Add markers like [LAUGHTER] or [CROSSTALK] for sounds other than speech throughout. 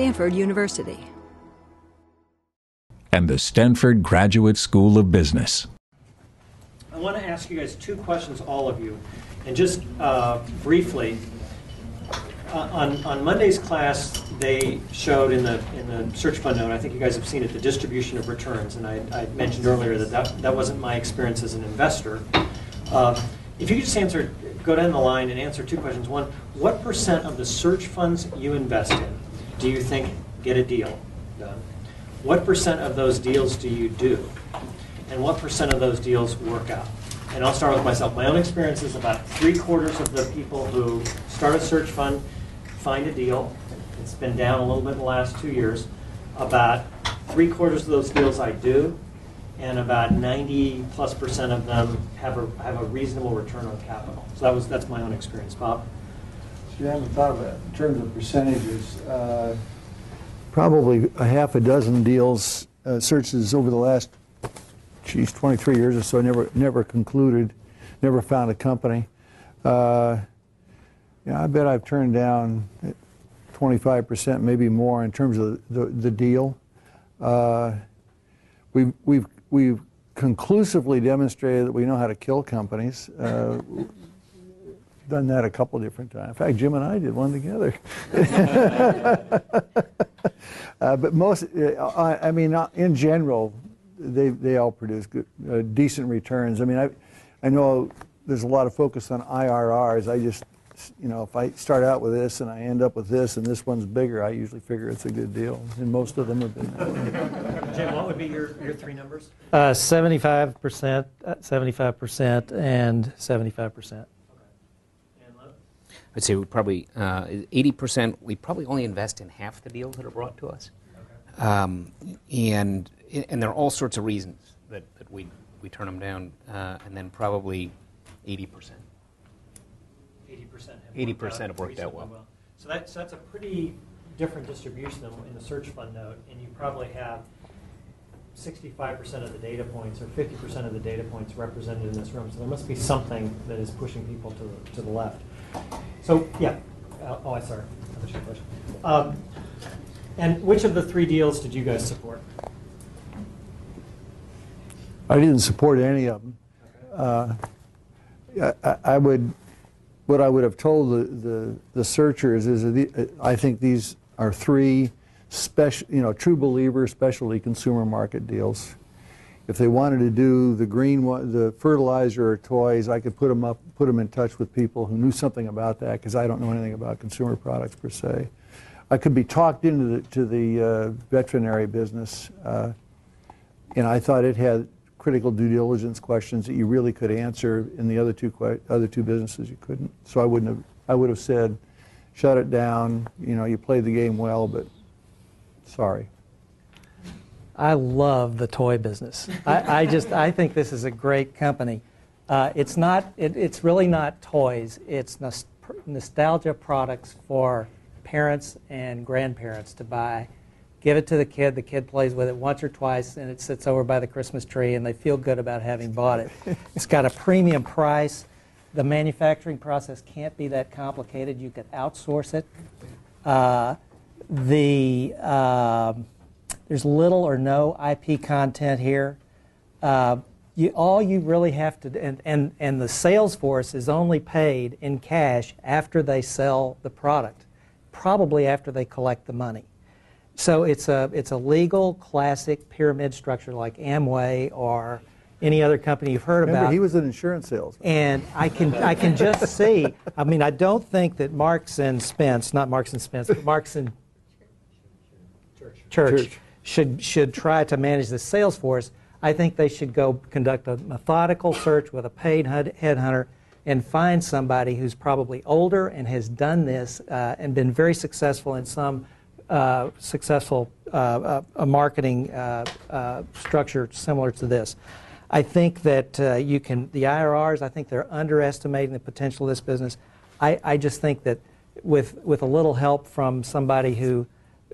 Stanford University. And the Stanford Graduate School of Business. I want to ask you guys two questions, all of you. And just uh, briefly, uh, on, on Monday's class, they showed in the, in the search fund note, I think you guys have seen it, the distribution of returns. And I, I mentioned earlier that, that that wasn't my experience as an investor. Uh, if you could just answer, go down the line and answer two questions. One, what percent of the search funds you invest in do you think get a deal done? What percent of those deals do you do? And what percent of those deals work out? And I'll start with myself. My own experience is about three quarters of the people who start a search fund find a deal. It's been down a little bit in the last two years. About three quarters of those deals I do, and about 90 plus percent of them have a, have a reasonable return on capital. So that was, that's my own experience. Bob? You haven't thought of it in terms of percentages. Uh, Probably a half a dozen deals, uh, searches over the last, geez, 23 years or so, never, never concluded, never found a company. Uh, Yeah, I bet I've turned down 25%, maybe more in terms of the, the deal. Uh, We've, we've, we've conclusively demonstrated that we know how to kill companies. Uh, Done that a couple different times. In fact, Jim and I did one together. [LAUGHS] Uh, But most, uh, I I mean, uh, in general, they, they all produce good, uh, decent returns. I mean, I, I know there's a lot of focus on IRRs. I just, you know, if I start out with this and I end up with this and this one's bigger, I usually figure it's a good deal. And most of them have been that way. Jim, what would be your, your three numbers? Uh, 75%, uh, 75%, and 75%. I'd say we probably, uh, 80%, we probably only invest in half the deals that are brought to us. Um, and, and there are all sorts of reasons that, that we, we turn them down. Uh, and then probably 80%. 80% have 80% worked out have worked out reasonably well. So that's, that's a pretty different distribution than in the search fund note, and you probably have 65% of the data points or 50% of the data points represented in this room. So there must be something that is pushing people to the, to the left. So, yeah. Uh, oh, I sorry. I understood your question. Um, and which of the three deals did you guys support? I didn't support any of them. Uh, I- I would, what I would have told the, the, the searchers is that the- I think these are three special, you know, true believer specialty consumer market deals. If they wanted to do the green one, the fertilizer or toys, I could put them up, put them in touch with people who knew something about that because I don't know anything about consumer products per se. I could be talked into the, to the uh, veterinary business. Uh, and I thought it had critical due diligence questions that you really could answer in the other two other two businesses you couldn't. So I wouldn't have I would have said, shut it down. You know, you played the game well, but sorry. I love the toy business. I, I just I think this is a great company. Uh, it's not. It, it's really not toys. It's nos- nostalgia products for parents and grandparents to buy. Give it to the kid. The kid plays with it once or twice, and it sits over by the Christmas tree, and they feel good about having bought it. it's got a premium price. The manufacturing process can't be that complicated. You could outsource it. Uh, the um, there's little or no IP content here. Uh, you, all you really have to, and, and, and the sales force is only paid in cash after they sell the product, probably after they collect the money. So it's a, it's a legal, classic pyramid structure like Amway or any other company you've heard Remember, about. he was an insurance salesman. And I can I can just [LAUGHS] see. I mean, I don't think that Marks and Spence, not Marks and Spence, but Marks and Church, Church. Should should try to manage the sales force. I think they should go conduct a methodical search with a paid headhunter and find somebody who's probably older and has done this uh, and been very successful in some uh, successful uh, uh, marketing uh, uh, structure similar to this. I think that you can, the IRRs, I think they're underestimating the potential of this business. I, I just think that with, with a little help from somebody who,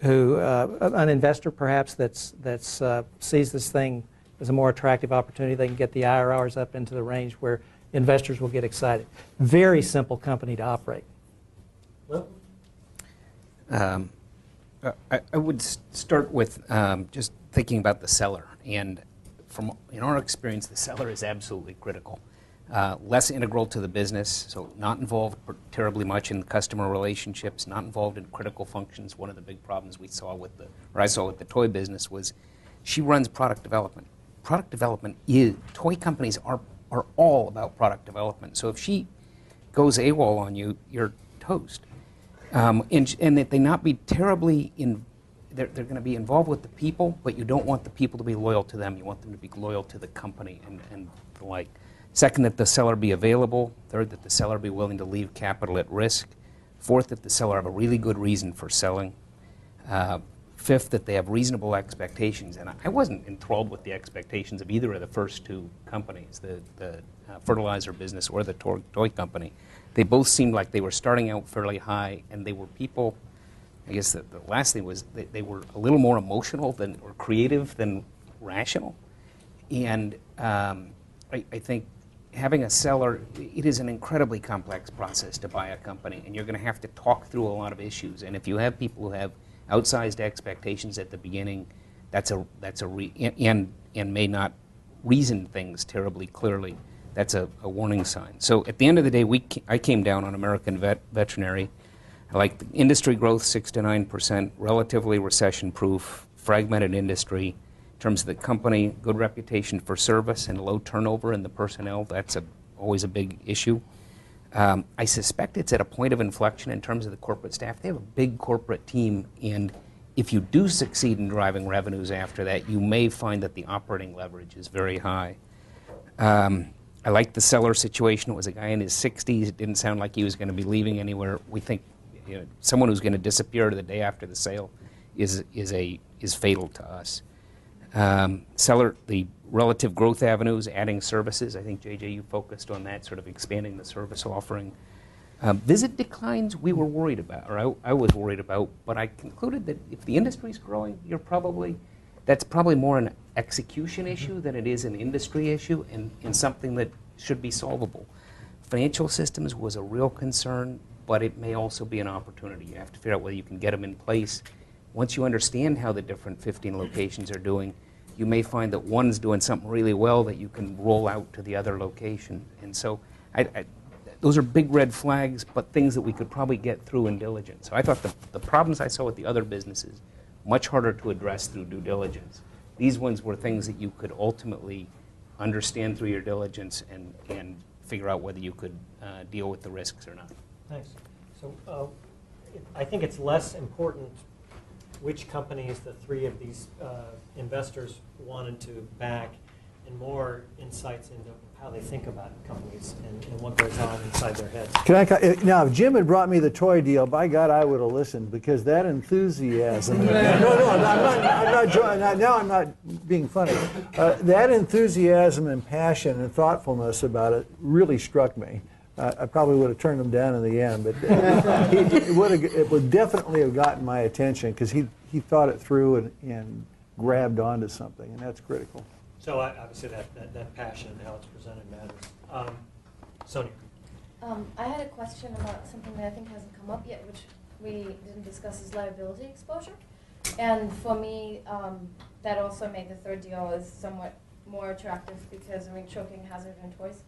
who uh, an investor perhaps that's, that's uh, sees this thing as a more attractive opportunity, they can get the IRRs up into the range where investors will get excited. Very simple company to operate. Lil? Um, I, I would start with um, just thinking about the seller. And from in our experience, the seller is absolutely critical. Uh, less integral to the business, so not involved terribly much in customer relationships, not involved in critical functions. One of the big problems we saw with the, or I saw with the toy business was she runs product development. Product development is, toy companies are, are all about product development. So if she goes AWOL on you, you're toast. Um, and, and that they not be terribly in, they're, they're going to be involved with the people, but you don't want the people to be loyal to them. You want them to be loyal to the company and, and the like. Second, that the seller be available. Third, that the seller be willing to leave capital at risk. Fourth, that the seller have a really good reason for selling. Uh, fifth, that they have reasonable expectations. And I- wasn't enthralled with the expectations of either of the first two companies, the, the uh, fertilizer business or the toy, toy company. They both seemed like they were starting out fairly high, and they were people. I guess the, the last thing was they, they were a little more emotional than or creative than rational. And um, I, I think having a seller, it is an incredibly complex process to buy a company, and you're going to have to talk through a lot of issues. And if you have people who have outsized expectations at the beginning, that's a that's a re, and and may not reason things terribly clearly. That's a, a warning sign. So at the end of the day, we ca- I came down on American vet, veterinary. I like industry growth, six to nine percent, relatively recession-proof, fragmented industry. In terms of the company, good reputation for service and low turnover in the personnel. That's a, always a big issue. Um, I suspect it's at a point of inflection in terms of the corporate staff. They have a big corporate team, and if you do succeed in driving revenues after that, you may find that the operating leverage is very high. Um, I like the seller situation. It was a guy in his 60s. It didn't sound like he was going to be leaving anywhere. We think you know, someone who's going to disappear the day after the sale is, is, a, is fatal to us. Um, seller, the relative growth avenues, adding services. I think, JJ, you focused on that, sort of expanding the service offering. Um, visit declines, we were worried about, or I, I was worried about, but I concluded that if the industry is growing, you're probably, that's probably more an execution issue than it is an industry issue and, and something that should be solvable. Financial systems was a real concern, but it may also be an opportunity. You have to figure out whether you can get them in place. Once you understand how the different 15 locations are doing, you may find that one's doing something really well that you can roll out to the other location. And so I, I, those are big red flags, but things that we could probably get through in diligence. So I thought the, the problems I saw with the other businesses, much harder to address through due diligence. These ones were things that you could ultimately understand through your diligence and, and figure out whether you could uh, deal with the risks or not. Nice. So uh, I think it's less important which companies the three of these uh, investors wanted to back and more insights into how they think about companies and and what goes on inside their heads. Can I, eh, now, if Jim had brought me the toy deal, by God, I would have listened, because that enthusiasm. [LAUGHS] No, no, I'm not, I'm not, now- I'm not being funny. Uh, That enthusiasm and passion and thoughtfulness about it really struck me. Uh, I probably would have turned him down in the end, but [LAUGHS] he- it would have, it would definitely have gotten my attention, because he, he thought it through and, and grabbed onto something, and that's critical. So I- obviously that, that, that passion and how it's presented matters. Um, Sonia? Um, I had a question about something that I think hasn't come up yet, which we didn't discuss, is liability exposure. And for me, um, that also made the third deal is somewhat more attractive because, I mean, choking hazard and toys.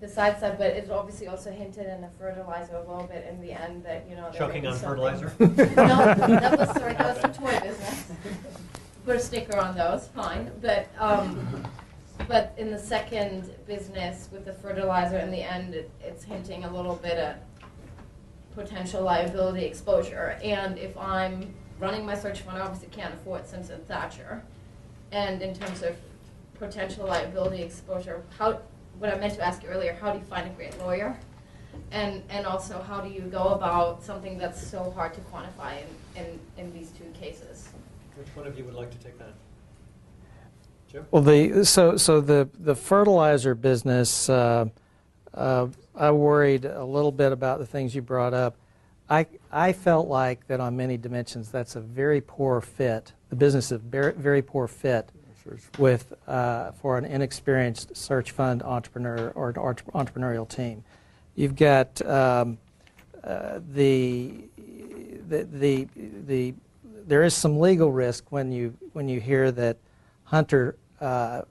Besides that, but it obviously also hinted in the fertilizer a little bit in the end that, you know. there Choking may be on something- fertilizer? [LAUGHS] No, that was, sorry, that was the toy business. Put a sticker on those, fine, but, um, but in the second business with the fertilizer, in the end, it, it's hinting a little bit at potential liability exposure. And if I'm running my search fund, I obviously can't afford Simpson Thacher. And in terms of potential liability exposure, how, what I meant to ask you earlier, how do you find a great lawyer? And, and also, how do you go about something that's so hard to quantify in, in, in these two cases? Which one of you would like to take that? Joe? Well, the so so the the fertilizer business, uh, uh, I worried a little bit about the things you brought up. I I felt like that on many dimensions, that's a very poor fit. The business is very very poor fit with uh, for an inexperienced search fund entrepreneur or an entrepreneurial team. You've got um, uh, the the the the there is some legal risk when you when you hear that Hunter. Uh,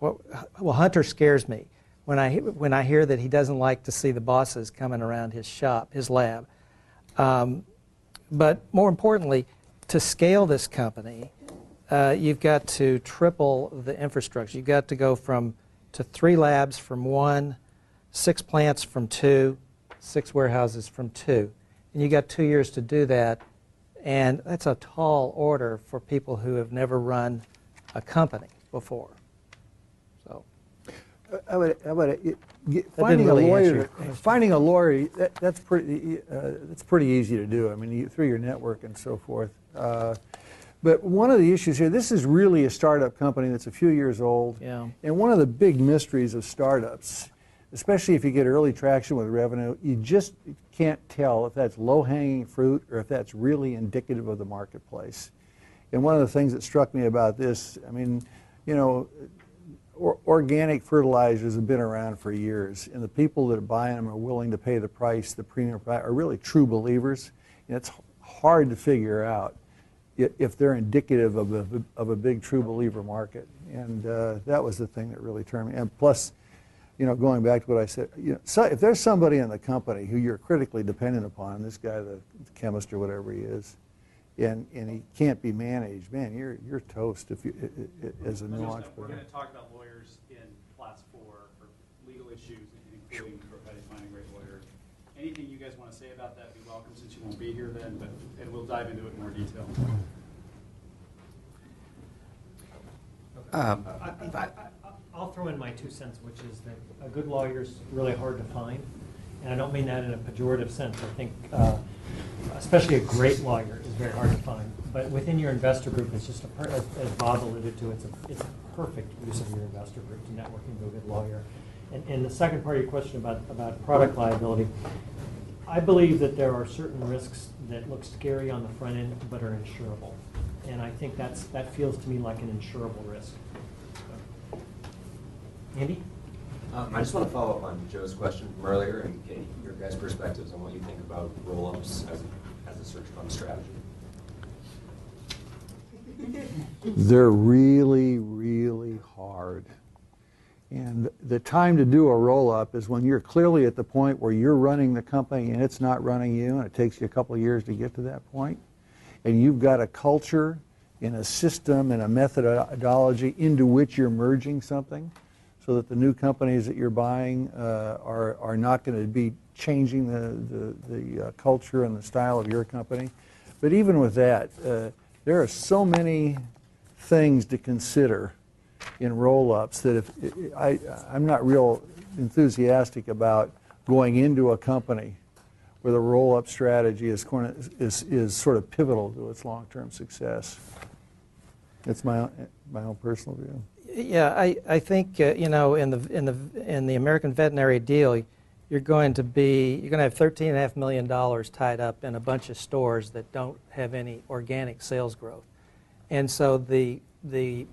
well, well, Hunter scares me when I when I hear that he doesn't like to see the bosses coming around his shop, his lab. Um, but more importantly, to scale this company, uh, you've got to triple the infrastructure. You've got to go from to three labs from one, six plants from two, six warehouses from two, and you got two years to do that. And that's a tall order for people who have never run a company before. So, I would, I would, it- finding a really answer lawyer, finding a lawyer, that, that's pretty, uh, that's pretty easy to do. I mean, you, through your network and so forth. Uh, but one of the issues here, this is really a startup company that's a few years old. Yeah. And one of the big mysteries of startups, especially if you get early traction with revenue, you just can't tell if that's low-hanging fruit or if that's really indicative of the marketplace. And one of the things that struck me about this, I mean, you know, or, organic fertilizers have been around for years, and the people that are buying them are willing to pay the price, the premium price, are really true believers. And it's hard to figure out if they're indicative of a, of a big true believer market. And uh, that was the thing that really turned me. And plus, you know, going back to what I said, you know, so if there's somebody in the company who you're critically dependent upon, this guy, the chemist or whatever he is, and, and he can't be managed, man, you're, you're toast if you, as a new entrepreneur. We're going to talk about lawyers in class four for legal issues, including providing finding a great lawyers. Anything you guys want to say about that, be welcome, since you won't be here then, but, and we'll dive into it in more detail. Um, I- I- I- I'll throw in my two cents, which is that a good lawyer is really hard to find. And I don't mean that in a pejorative sense. I think uh, especially a great lawyer is very hard to find. But within your investor group, it's just a, per- as as Bob alluded to, it's a, it's a perfect use of your investor group to network into a good lawyer. And, and the second part of your question about, about product liability, I believe that there are certain risks that look scary on the front end but are insurable. And I think that's, that feels to me like an insurable risk. Andy? Um, I just want to follow up on Joe's question from earlier and get your guys' perspectives on what you think about roll-ups as, as a search fund strategy. They're really, really hard. And the time to do a roll-up is when you're clearly at the point where you're running the company and it's not running you, and it takes you a couple of years to get to that point. And you've got a culture and a system and a methodology into which you're merging something so that the new companies that you're buying uh, are, are not going to be changing the, the, the uh, culture and the style of your company. But even with that, uh, there are so many things to consider in roll-ups that if I, I'm not real enthusiastic about going into a company where the roll-up strategy is, is, is sort of pivotal to its long-term success. It's my, own- my own personal view. Yeah, I, I think, uh, you know, in the, in the, in the American veterinary deal, you're going to be, you're going to have $13.5 million tied up in a bunch of stores that don't have any organic sales growth. And so the, the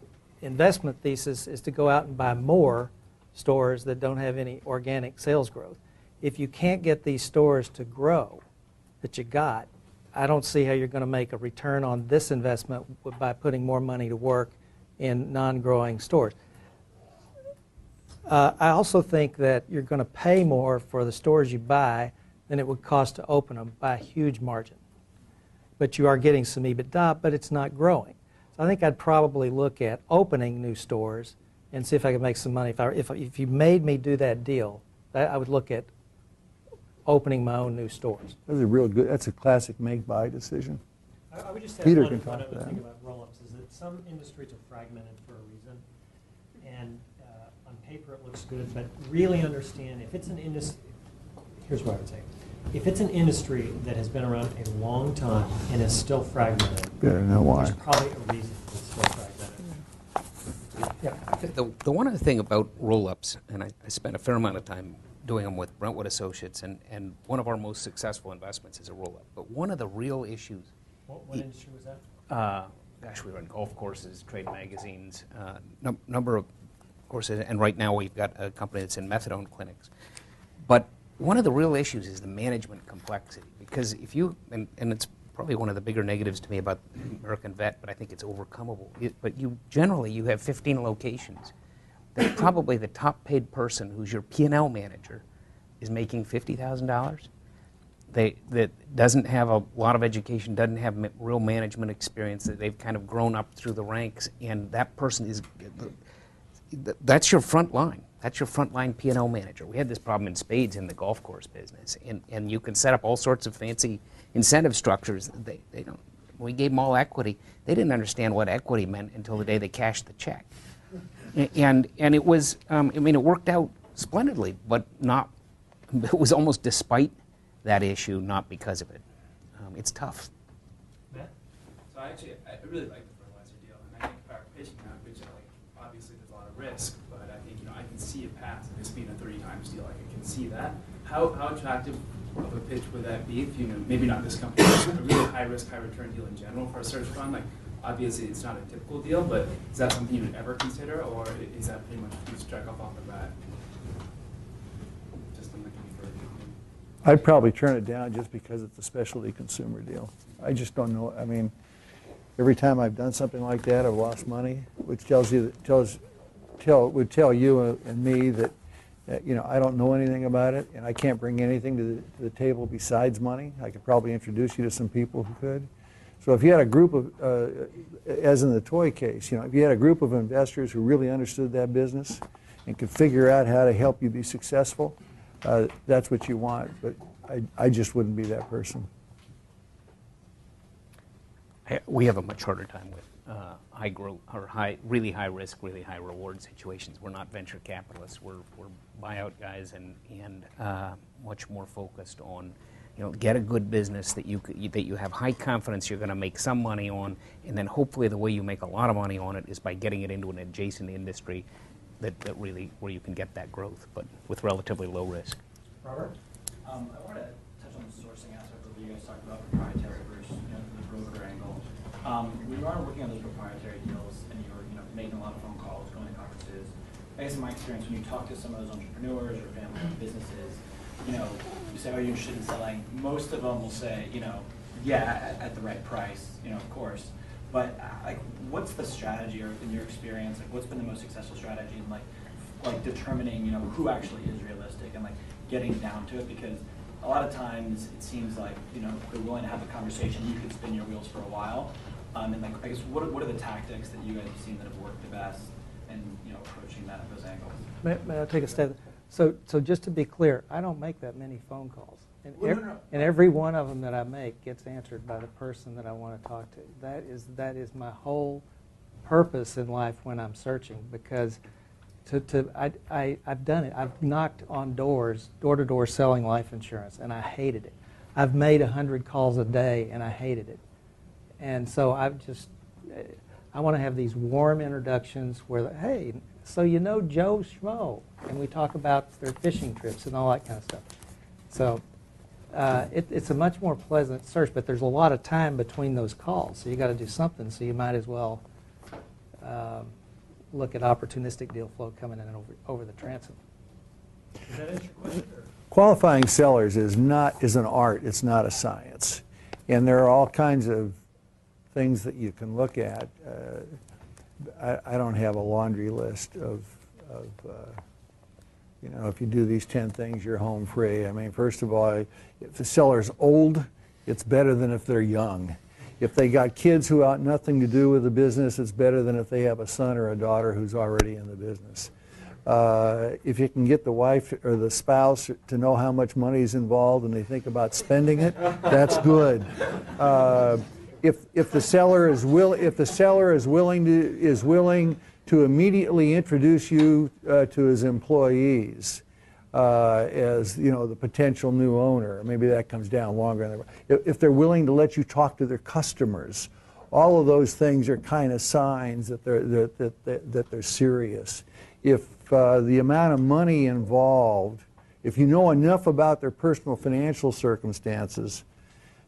investment thesis is to go out and buy more stores that don't have any organic sales growth. If you can't get these stores to grow that you got, I don't see how you're going to make a return on this investment by putting more money to work in non-growing stores. Uh, I also think that you're going to pay more for the stores you buy than it would cost to open them by a huge margin. But you are getting some EBITDA, but it's not growing. So I think I'd probably look at opening new stores and see if I could make some money. If, I, if, if you made me do that deal, I, I would look at opening my own new stores. That's a real good, that's a classic make-buy decision. I I would just add Peter one, can one talk to other thing about roll-ups, is that some industries are fragmented for a reason. And uh, on paper, it looks good, but really understand, if it's an industry, here's what I would say. If it's an industry that has been around a long time and is still fragmented, Better know why. there's probably a reason it's still fragmented. Yeah. The, the one other thing about roll-ups, and I, I spent a fair amount of time doing them with Brentwood Associates, and, and one of our most successful investments is a roll-up. But one of the real issues, What, what industry was that? uh, gosh, we run golf courses, trade magazines, uh, num- number of courses, and right now we've got a company that's in methadone clinics. But one of the real issues is the management complexity, because if you, and, and it's probably one of the bigger negatives to me about American Vet, but I think it's overcomable. It, but you generally you have 15 locations. That probably the top paid person who's your P&L manager is making $50,000. They that doesn't have a lot of education, doesn't have real management experience. That they've kind of grown up through the ranks, and that person is that's your front line. That's your frontline P&L manager. We had this problem in spades in the golf course business, and, and you can set up all sorts of fancy incentive structures. They, they don't. We gave them all equity. They didn't understand what equity meant until the day they cashed the check, and and it was. Um, I mean, it worked out splendidly, but not. It was almost despite that issue, not because of it. Um, it's tough. Matt? So I actually, I really like the fertilizer deal, and I think if I were pitching that, which like, obviously there's a lot of risk, but I think, you know, I can see a path to this being a thirty times deal, I can see that. How, how attractive of a pitch would that be if, you know, maybe not this company, but a really high risk, high return deal in general for a search fund? Like, obviously, it's not a typical deal, but is that something you would ever consider, or is that pretty much you strike off off the bat? I'd probably turn it down just because it's a specialty consumer deal. I just don't know, I mean, every time I've done something like that, I've lost money, which tells you, that tells, tell, would tell you and me that, that, you know, I don't know anything about it, and I can't bring anything to the, to the table besides money. I could probably introduce you to some people who could. So if you had a group of, uh, as in the toy case, you know, if you had a group of investors who really understood that business and could figure out how to help you be successful, uh, that's what you want. But I, I just wouldn't be that person. I- we have a much harder time with uh, high growth or high, really high risk, really high reward situations. We're not venture capitalists. We're, we're buyout guys and and uh, much more focused on, you know, get a good business that you that you have high confidence you're going to make some money on, and then hopefully the way you make a lot of money on it is by getting it into an adjacent industry that, that really where you can get that growth, but with relatively low risk. Robert? Um, I want to touch on the sourcing aspect of what you guys talked about proprietary versus, you know, the broker angle. Um, are working on those proprietary deals and you're, you know, making a lot of phone calls, going to conferences, I guess in my experience, when you talk to some of those entrepreneurs or family-owned businesses, you know, you say, are you interested in selling? Most of them will say, you know, yeah, at, at the right price, you know, of course. But uh, like, what's the strategy, or in your experience, like, what's been the most successful strategy in like, like determining, you know, who actually is realistic and like getting down to it? Because a lot of times it seems like, you know, if they're willing to have a conversation, you can spin your wheels for a while. Um, and like, I guess, what are, what are the tactics that you guys have seen that have worked the best in, you know, approaching that, at those angles? May, may I take a step? So, so just to be clear, I don't make that many phone calls. And, Well, no, no. and every one of them that I make gets answered by the person that I want to talk to. That is, that is my whole purpose in life when I'm searching because to, to, I, I, I've done it. I've knocked on doors, door to door selling life insurance, and I hated it. I've made 100 calls a day, and I hated it. And so I've just, I want to have these warm introductions where, hey, so you know Joe Schmo, and we talk about their fishing trips and all that kind of stuff. So uh, it, it's a much more pleasant search, but there's a lot of time between those calls, so you got to do something. So you might as well um, look at opportunistic deal flow coming in over, over the transom. Does that answer your question? or- Qualifying sellers is not, is an art, it's not a science. And there are all kinds of things that you can look at. Uh, I, I don't have a laundry list of, of uh, you know, if you do these 10 things, you're home free. I mean, first of all, if the seller's old, it's better than if they're young. If they got kids who have nothing to do with the business, it's better than if they have a son or a daughter who's already in the business. Uh, if you can get the wife or the spouse to know how much money is involved and they think about spending it, that's good. Uh, if, if the seller is will, if the seller is willing to is willing to immediately introduce you uh, to his employees uh, as you know the potential new owner, maybe that comes down longer. If, if they're willing to let you talk to their customers, all of those things are kind of signs that they're that, that, that, that they're serious. If uh, the amount of money involved, if you know enough about their personal financial circumstances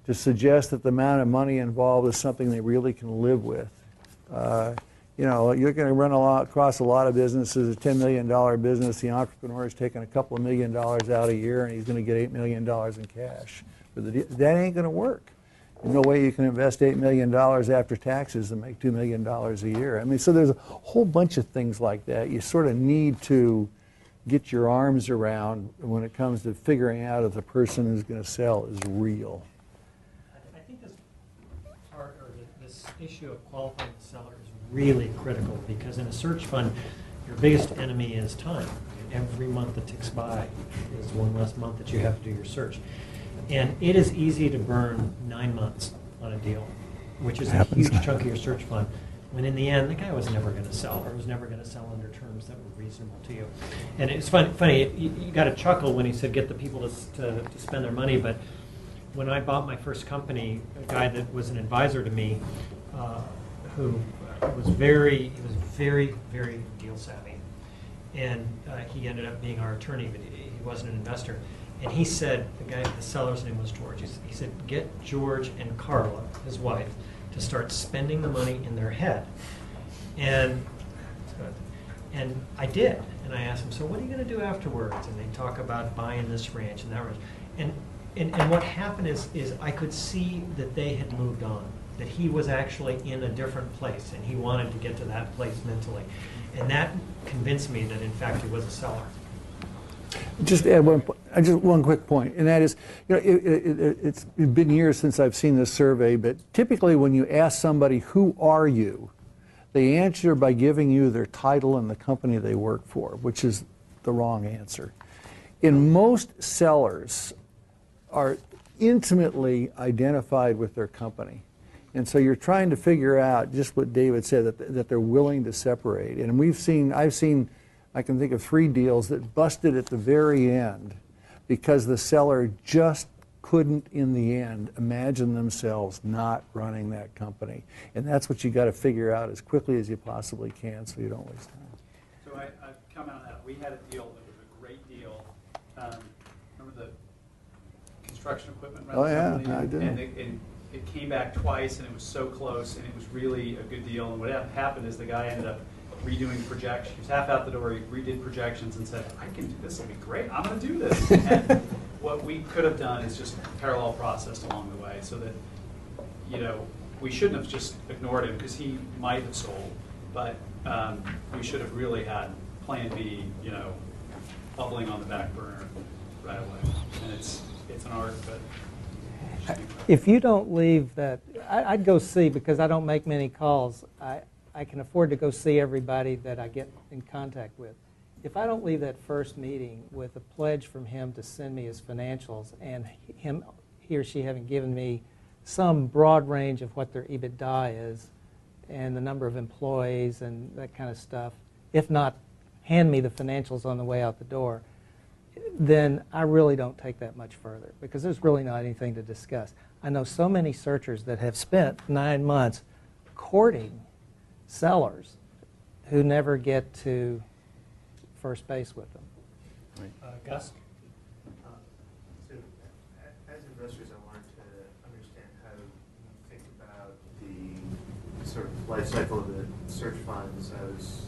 to suggest that the amount of money involved is something they really can live with. Uh, you know, you're going to run a lot, across a lot of businesses. A $10 million business, the entrepreneur is taking a couple of million dollars out a year, and he's going to get $8 million in cash. But the, that ain't going to work. There's no way you can invest $8 million after taxes and make $2 million a year. I mean, so there's a whole bunch of things like that. You sort of need to get your arms around when it comes to figuring out if the person who's going to sell is real. I I think this part, or thi- this issue of qualifying the seller is really critical, because in a search fund, your biggest enemy is time. Every month that ticks by is one less month that you have to do your search. And it is easy to burn nine months on a deal, which is a huge chunk of your search fund, when in the end, the guy was never gonna sell, or was never gonna sell under terms that were reasonable to you. And it's funny, funny, you, you got to chuckle when he said, get the people to, to, to spend their money, but when I bought my first company, a guy that was an advisor to me, uh, who was very, he was very, very deal savvy. And uh, he ended up being our attorney, but he, he wasn't an investor. And he said, the guy, the seller's name was George, he said, get George and Carla, his wife, to start spending the money in their head. And, and I did. And I asked him, so what are you going to do afterwards? And they talk about buying this ranch and that ranch. And, and, and what happened is, is I could see that they had moved on, that he was actually in a different place and he wanted to get to that place mentally. And that convinced me that in fact he was a seller. Just add one, just one quick point, and that is, you know, it, it, it, it's been years since I've seen this survey, but typically when you ask somebody, who are you? They answer by giving you their title and the company they work for, which is the wrong answer. In most sellers are intimately identified with their company. And so you're trying to figure out just what David said, that, that they're willing to separate. And we've seen, I've seen, I can think of three deals that busted at the very end because the seller just couldn't, in the end, imagine themselves not running that company. And that's what you got to figure out as quickly as you possibly can so you don't waste time. So I, I comment on that. We had a deal that was a great deal. Um, Remember the construction equipment rental Oh, yeah, company? I do. And and it came back twice, and it was so close, and it was really a good deal. And what happened is the guy ended up redoing projections. He was half out the door, he redid projections and said, I can do this, it'll be great, I'm gonna do this. [LAUGHS] And what we could have done is just parallel processed along the way, so that, you know, we shouldn't have just ignored him, because he might have sold, but um, we should have really had Plan B, you know, bubbling on the back burner right away. And it's, it's an art, but. it should be done. If you don't leave that, I, I'd go see, because I don't make many calls, I, I can afford to go see everybody that I get in contact with. If I don't leave that first meeting with a pledge from him to send me his financials and him, he or she having given me some broad range of what their EBITDA is and the number of employees and that kind of stuff, if not hand me the financials on the way out the door, then I really don't take that much further because there's really not anything to discuss. I know so many searchers that have spent nine months courting sellers who never get to first base with them. Uh, Gus? Uh, So, as investors, I wanted to understand how you think about the sort of life cycle of the search funds as,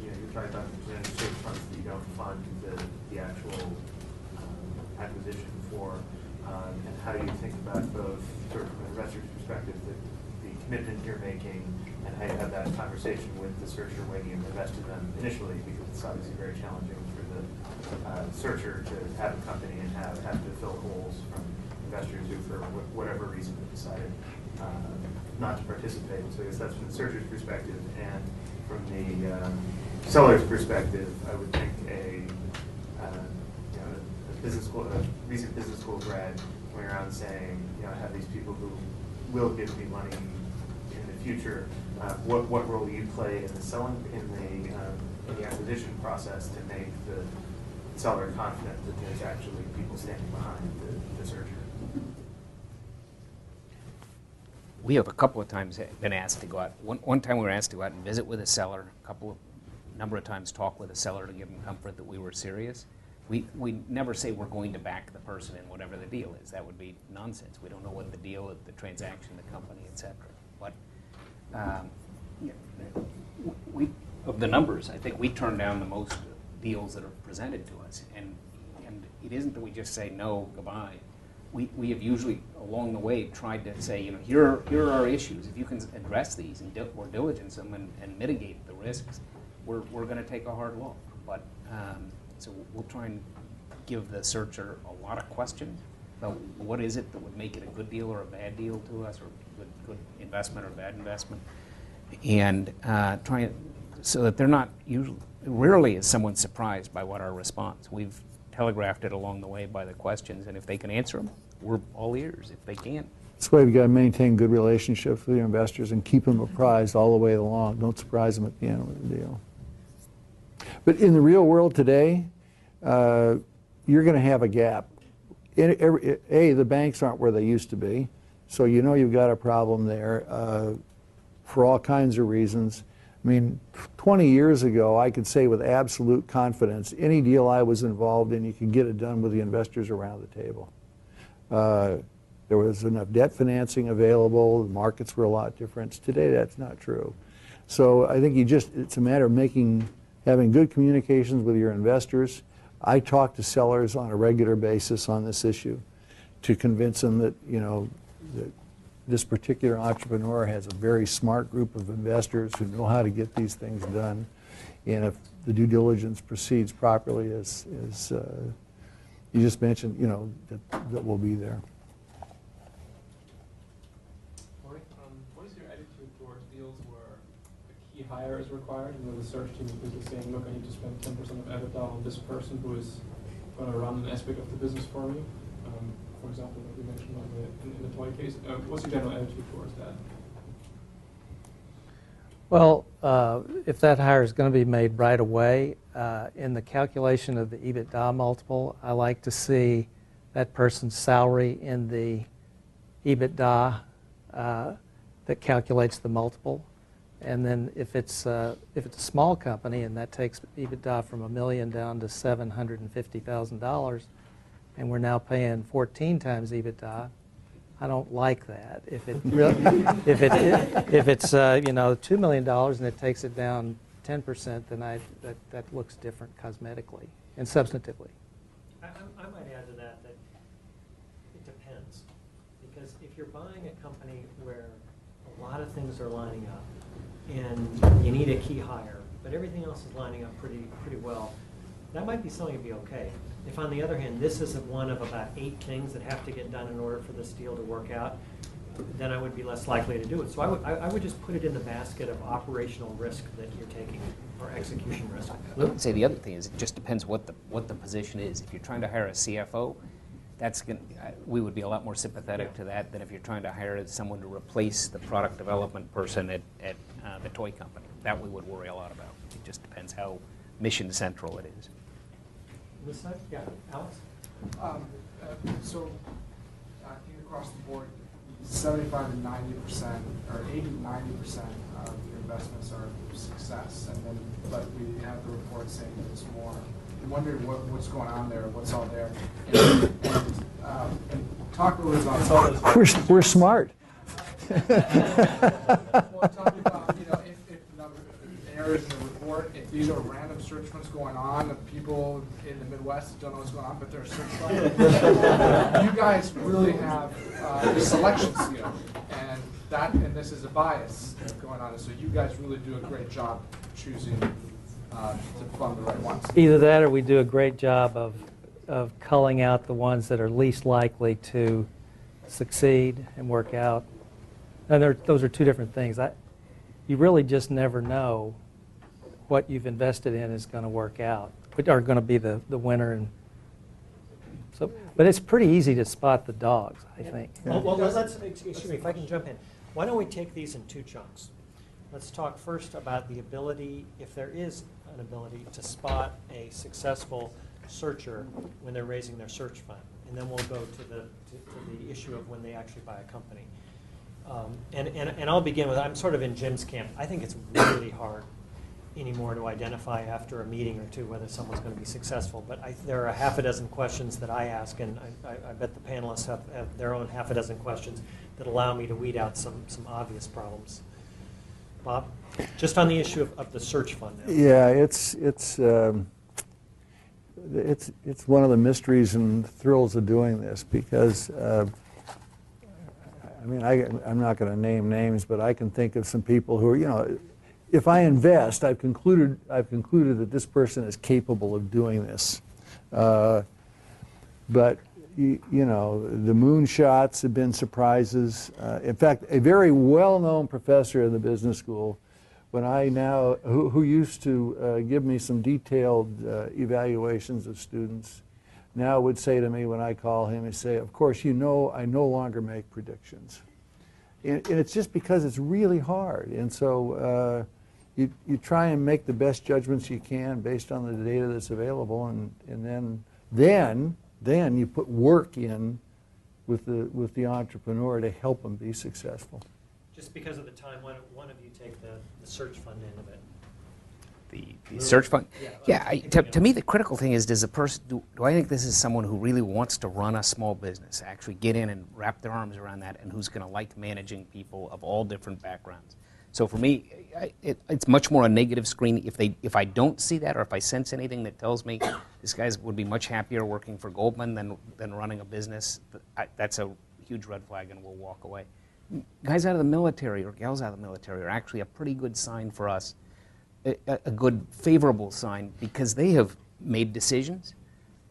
you know, you're talking about presenting search funds that you don't fund the, the actual um, acquisition for, um, and how do you think about both sort of from an investor's perspective, the, the commitment you're making, and how you have that conversation with the searcher when you invest in them initially, because it's obviously very challenging for the uh, searcher to have a company and have, have to fill holes from investors who, for wh- whatever reason, decided uh, not to participate. So I guess that's from the searcher's perspective, and from the um, seller's perspective, I would think a, uh, you know, a business school, a recent business school grad going around saying, you know, I have these people who will give me money in the future. Uh, what, what role do you play in the selling, in the, um, in the acquisition process to make the seller confident that there's actually people standing behind the, the searcher? We have a couple of times been asked to go out. One, one time we were asked to go out and visit with a seller. A couple of number of times talk with a seller to give them comfort that we were serious. We, we never say we're going to back the person in whatever the deal is. That would be nonsense. We don't know what the deal, the transaction, the company, et cetera. But um, we, of the numbers, I think we turn down the most deals that are presented to us. And, and it isn't that we just say no, goodbye. we, we have usually along the way tried to say, you know, here are, here are our issues. If you can address these and dil- or diligence them and, and mitigate the risks, we're, we're going to take a hard look. But um, so we'll try and give the searcher a lot of questions about what is it that would make it a good deal or a bad deal to us, or good, good investment or bad investment, and uh, try so that they're not usually rarely is someone surprised by what our response. We've telegraphed it along the way by the questions, and if they can answer them, we're all ears. If they can't, That's why we've got to maintain good relationships with your investors and keep them apprised all the way along. Don't surprise them at the end of the deal. But in the real world today, uh, you're going to have a gap. In every, a, the banks aren't where they used to be, so you know you've got a problem there uh, for all kinds of reasons. I mean, 20 years ago, I could say with absolute confidence, any deal I was involved in, you could get it done with the investors around the table. Uh, there was enough debt financing available. The markets were a lot different. Today, that's not true. So I think you just, it's a matter of making, having good communications with your investors. I talk to sellers on a regular basis on this issue to convince them that, you know, that this particular entrepreneur has a very smart group of investors who know how to get these things done. And if the due diligence proceeds properly, as, as uh, you just mentioned, you know, that, that will be there. Morning. Um, what is your attitude towards deals where hire is required and where the search team is saying, look, I need to spend ten percent of EBITDA on this person who is going to run an aspect of the business for me? Um, for example, like we mentioned on the, in, in the toy case. Uh, what's your general attitude towards that? Well, uh, if that hire is going to be made right away, uh, in the calculation of the EBITDA multiple, I like to see that person's salary in the EBITDA uh, that calculates the multiple. And then if it's, uh, if it's a small company and that takes EBITDA from a million down to $750,000, and we're now paying 14 times EBITDA, I don't like that. If it [LAUGHS] really, if it if it's uh, you know two million dollars and it takes it down 10 percent, then I that, that looks different cosmetically and substantively. I, I I might add to that that it depends. Because if you're buying a company where a lot of things are lining up and you need a key hire, but everything else is lining up pretty, pretty well, that might be something to be okay. If on the other hand, this isn't one of about eight things that have to get done in order for this deal to work out, then I would be less likely to do it. So I would, I I would just put it in the basket of operational risk that you're taking, or execution risk. I would say the other thing is it just depends what the what the position is. If you're trying to hire a CFO, that's going we would be a lot more sympathetic to that than if you're trying to hire someone to replace the product development person at, at uh, the toy company. That we would worry a lot about. It just depends how mission central it is. This side? Yeah, Alex? Um, uh, So, I think across the board, seventy-five to ninety percent, or 80 to ninety percent of your investments are success. And then, but we have the report saying that it's more, I'm what, what's going on there, what's all there? And, and, um, and talk a little bit about. We're, we're smart. Well, talk about, you know, if, if the number, areas in the report, if these are random search funds going on, of people in the Midwest don't know what's going on, but they're search funds. You guys really have, uh, the selection skill, and that, and this is a bias going on, so you guys really do a great job choosing, uh, to fund the right ones. Either that or we do a great job of, of culling out the ones that are least likely to succeed and work out. And those are two different things. I, you really just never know what you've invested in is going to work out, which are going to be the, the winner. And so, but it's pretty easy to spot the dogs, I think. Well, well, let's, excuse me, if I can jump in. Why don't we take these in two chunks? Let's talk first about the ability, if there is an ability, to spot a successful searcher when they're raising their search fund. And then we'll go to the, to to the issue of when they actually buy a company. Um, And, and, and I'll begin with, I'm sort of in Jim's camp. I think it's really hard anymore to identify after a meeting or two whether someone's going to be successful. But I, there are a half a dozen questions that I ask, and I, I, I bet the panelists have, have their own half a dozen questions that allow me to weed out some, some obvious problems. Bob, just on the issue of, of the search fund now. Yeah, it's, it's, um, it's, it's one of the mysteries and thrills of doing this because, uh, I mean, I, I'm not going to name names, but I can think of some people who are, you know, if I invest, I've concluded, I've concluded that this person is capable of doing this. Uh, but you, you know, the moonshots have been surprises. Uh, in fact, a very well-known professor in the business school, when I now, who, who used to uh, give me some detailed uh, evaluations of students, now would say to me when I call him, he say, of course, you know I no longer make predictions. And, and it's just because it's really hard. And so uh, you, you try and make the best judgments you can based on the data that's available, and, and then, then, then you put work in with the, with the entrepreneur to help them be successful. Just because of the time, why don't one of you take the, the search fund end of it? the, the search fund. Yeah, Yeah, I, to, to me, the critical thing is, does a person, do, do I think this is someone who really wants to run a small business, actually get in and wrap their arms around that, and who's going to like managing people of all different backgrounds? So for me, I, it, it's much more a negative screen. If they, if I don't see that, or if I sense anything that tells me this guy would be much happier working for Goldman than than running a business, I, that's a huge red flag, and we'll walk away. Guys out of the military or gals out of the military are actually a pretty good sign for us a, a good favorable sign because they have made decisions,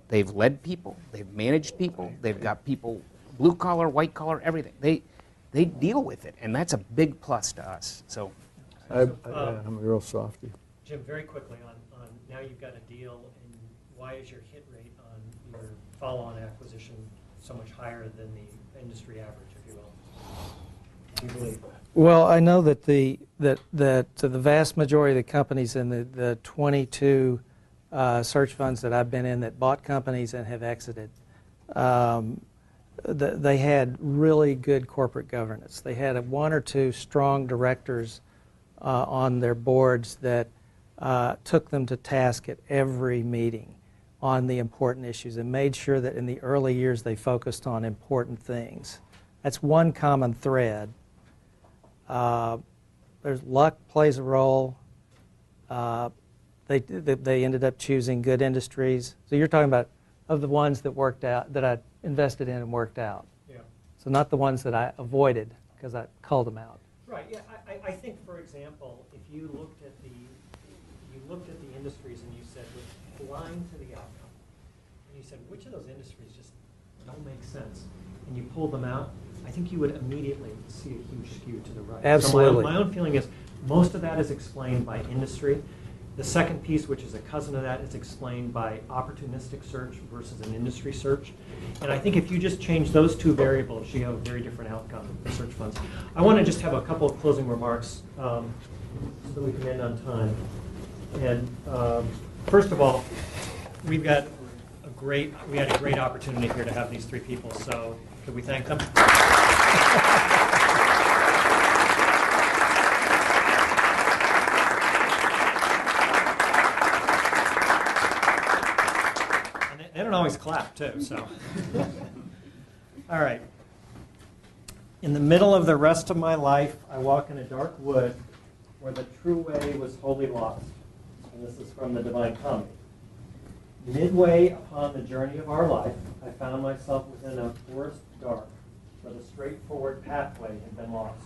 they've led people, they've managed people, they've got people blue collar, white collar, everything. They they deal with it, and that's a big plus to us. So, I, Um, I, I'm a real softie. Jim, very quickly on, on now you've got a deal, and why is your hit rate on your follow-on acquisition so much higher than the industry average, if you will? You? Well, I know that the that that the vast majority of the companies in the the 22 uh, search funds that I've been in that bought companies and have exited, um, th- they had really good corporate governance. They had one or two strong directors uh, on their boards that uh, took them to task at every meeting on the important issues and made sure that in the early years they focused on important things. That's one common thread. Uh, there's luck plays a role. Uh, they, they ended up choosing good industries. So you're talking about of the ones that worked out that I invested in and worked out. Yeah. So not the ones that I avoided because I called them out. Right, yeah, I, I- think, for example, if you looked at the, you looked at the industries and you said, blind to the outcome. And you said, which of those industries just don't make sense? And you pulled them out, I think you would immediately see a huge skew to the right. So my own- Absolutely. my own feeling is, most of that is explained by industry. The second piece, which is a cousin of that, is explained by opportunistic search versus an industry search. And I think if you just change those two variables, you have a very different outcome for search funds. I want to just have a couple of closing remarks um, so that we can end on time. And um, first of all, we've got a great, we had a great opportunity here to have these three people, so could we thank them? They don't always clap, too, so. All right. In the middle of the rest of my life, I walk in a dark wood where the true way was wholly lost. This is from the Divine Comedy. Midway upon the journey of our life, I found myself within a forest dark where the straightforward pathway had been lost.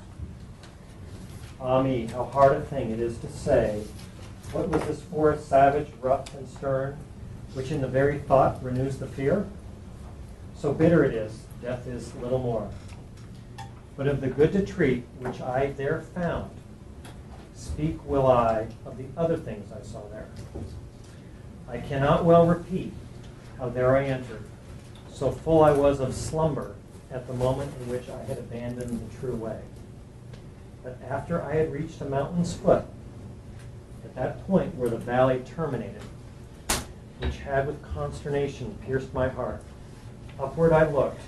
Ah me, how hard a thing it is to say, what was this forest savage, rough and stern, which in the very thought renews the fear? So bitter it is, death is little more. But of the good to treat which I there found, speak will I of the other things I saw there. I cannot well repeat how there I entered, so full I was of slumber at the moment in which I had abandoned the true way. But after I had reached a mountain's foot, at that point where the valley terminated, which had with consternation pierced my heart, upward I looked,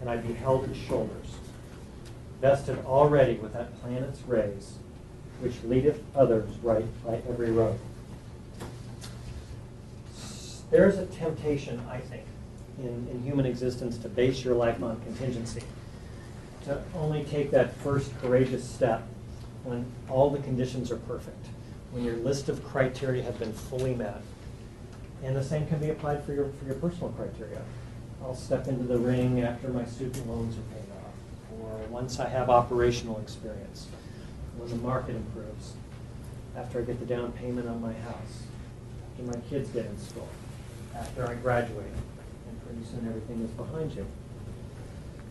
and I beheld its shoulders, vested already with that planet's rays, which leadeth others right by every road. There's a temptation, I think, in, in human existence to base your life on contingency, to only take that first courageous step when all the conditions are perfect, when your list of criteria have been fully met, And the same can be applied for your, for your personal criteria. I'll step into the ring after my student loans are paid off, or once I have operational experience, when the market improves, after I get the down payment on my house, after my kids get in school, after I graduate, and pretty soon everything is behind you.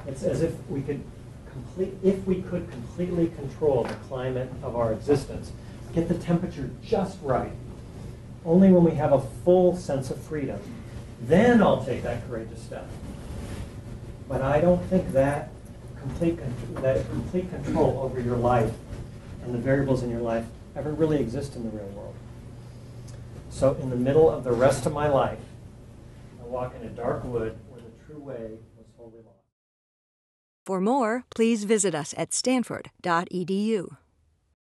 It's as if we could complete, if we could completely control the climate of our existence, get the temperature just right, only when we have a full sense of freedom, then I'll take that courageous step. But I don't think that complete, that complete control over your life and the variables in your life ever really exist in the real world. So in the middle of the rest of my life, I walk in a dark wood where the true way was wholly lost. For more, please visit us at stanford.edu.